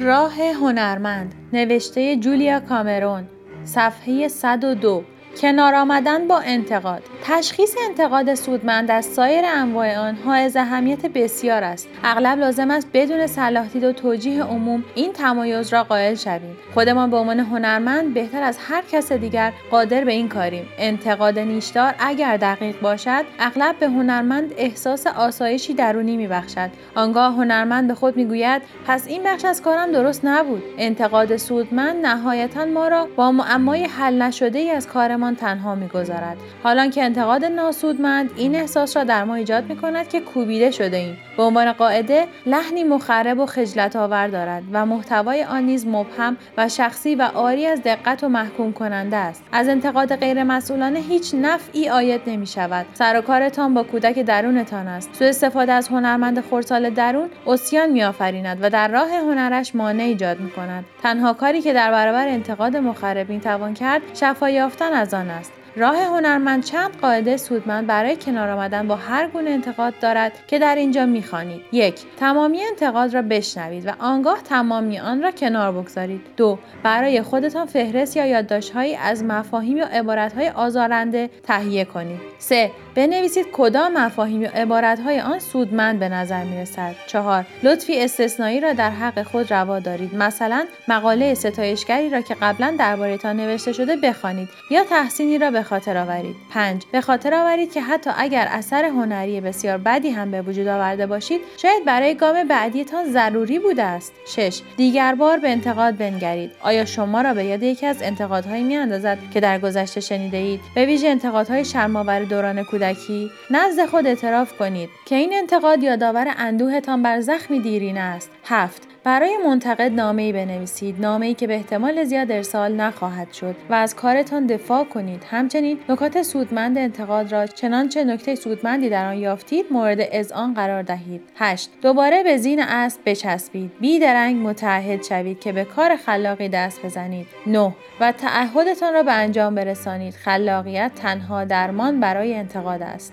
راه هنرمند نوشته جولیا کامرون صفحه 102 کنار آمدن با انتقاد. تشخیص انتقاد سودمند از سایر انواع آن حائز اهمیت بسیار است. اغلب لازم است بدون صلاح دید و توجیه عموم این تمایز را قائل شویم. خودمان به عنوان هنرمند بهتر از هر کس دیگر قادر به این کاریم. انتقاد نیشدار اگر دقیق باشد اغلب به هنرمند احساس آسایشی درونی میبخشد. آنگاه هنرمند به خود می‌گوید پس این بخش از کارم درست نبود. انتقاد سودمند نهایتا ما را با معمای حل نشده ای از کارمان تنها می‌گذارد. حالا که انتقاد ناسودمند این احساس را در ما ایجاد می کند که کوبیده شده ایم. به عنوان قاعده لحنی مخرب و خجلت آور دارد و محتوای آن نیز مبهم و شخصی و آری از دقت و محکوم کننده است. از انتقاد غیر مسئولانه هیچ نفعی آید نمی شود سر و کارتان با کودک درونتان است. سوء استفاده از هنرمند خردسال درون اسیان میآفریند و در راه هنرش مانع ایجاد می کند تنها کاری که در برابر انتقاد مخرب می توان کرد شفا یافتن از آن است. راه هنرمند چند قاعده سودمند برای کنار آمدن با هر گونه انتقاد دارد که در اینجا می‌خوانید. یک تمامی انتقاد را بشنوید و آنگاه تمامی آن را کنار بگذارید. دو برای خودتان فهرست یا یادداشتهایی از مفاهیم یا عبارتهای آزارنده تهیه کنید. سه بنویسید کدام مفاهیم یا عبارتهای آن سودمند به نظر می‌رسد. چهار لطفی استثنایی را در حق خود روا دارید. مثلا مقاله ستایشگری را که قبلا دربارهتان نوشته شده بخوانید یا تحسینی را به خاطر آورید. 5 به خاطر آورید که حتی اگر اثر هنری بسیار بدی هم به وجود آورده باشید شاید برای گام بعدیتان ضروری بوده است. 6 دیگر بار به انتقاد بنگرید. آیا شما را به یاد یکی از انتقادهایی میاندازد که در گذشته شنیده اید؟ به ویژه انتقادهای شرمآور دوران کودکی نزد خود اعتراف کنید که این انتقاد یادآور اندوهتان بر زخمی دیرینه است. 7 برای منتقد نامه ای بنویسید. نامه ای که به احتمال زیاد ارسال نخواهد شد و از کارتان دفاع کنید. همچنین نکات سودمند انتقاد را چنانچه نکته سودمندی در آن یافتید مورد اذعان قرار دهید. 8 دوباره به زین اسب بچسبید. بیدرنگ متعهد شوید که به کار خلاقی دست بزنید. 9 و تعهدتان را به انجام برسانید. خلاقیت تنها درمان برای انتقاد است.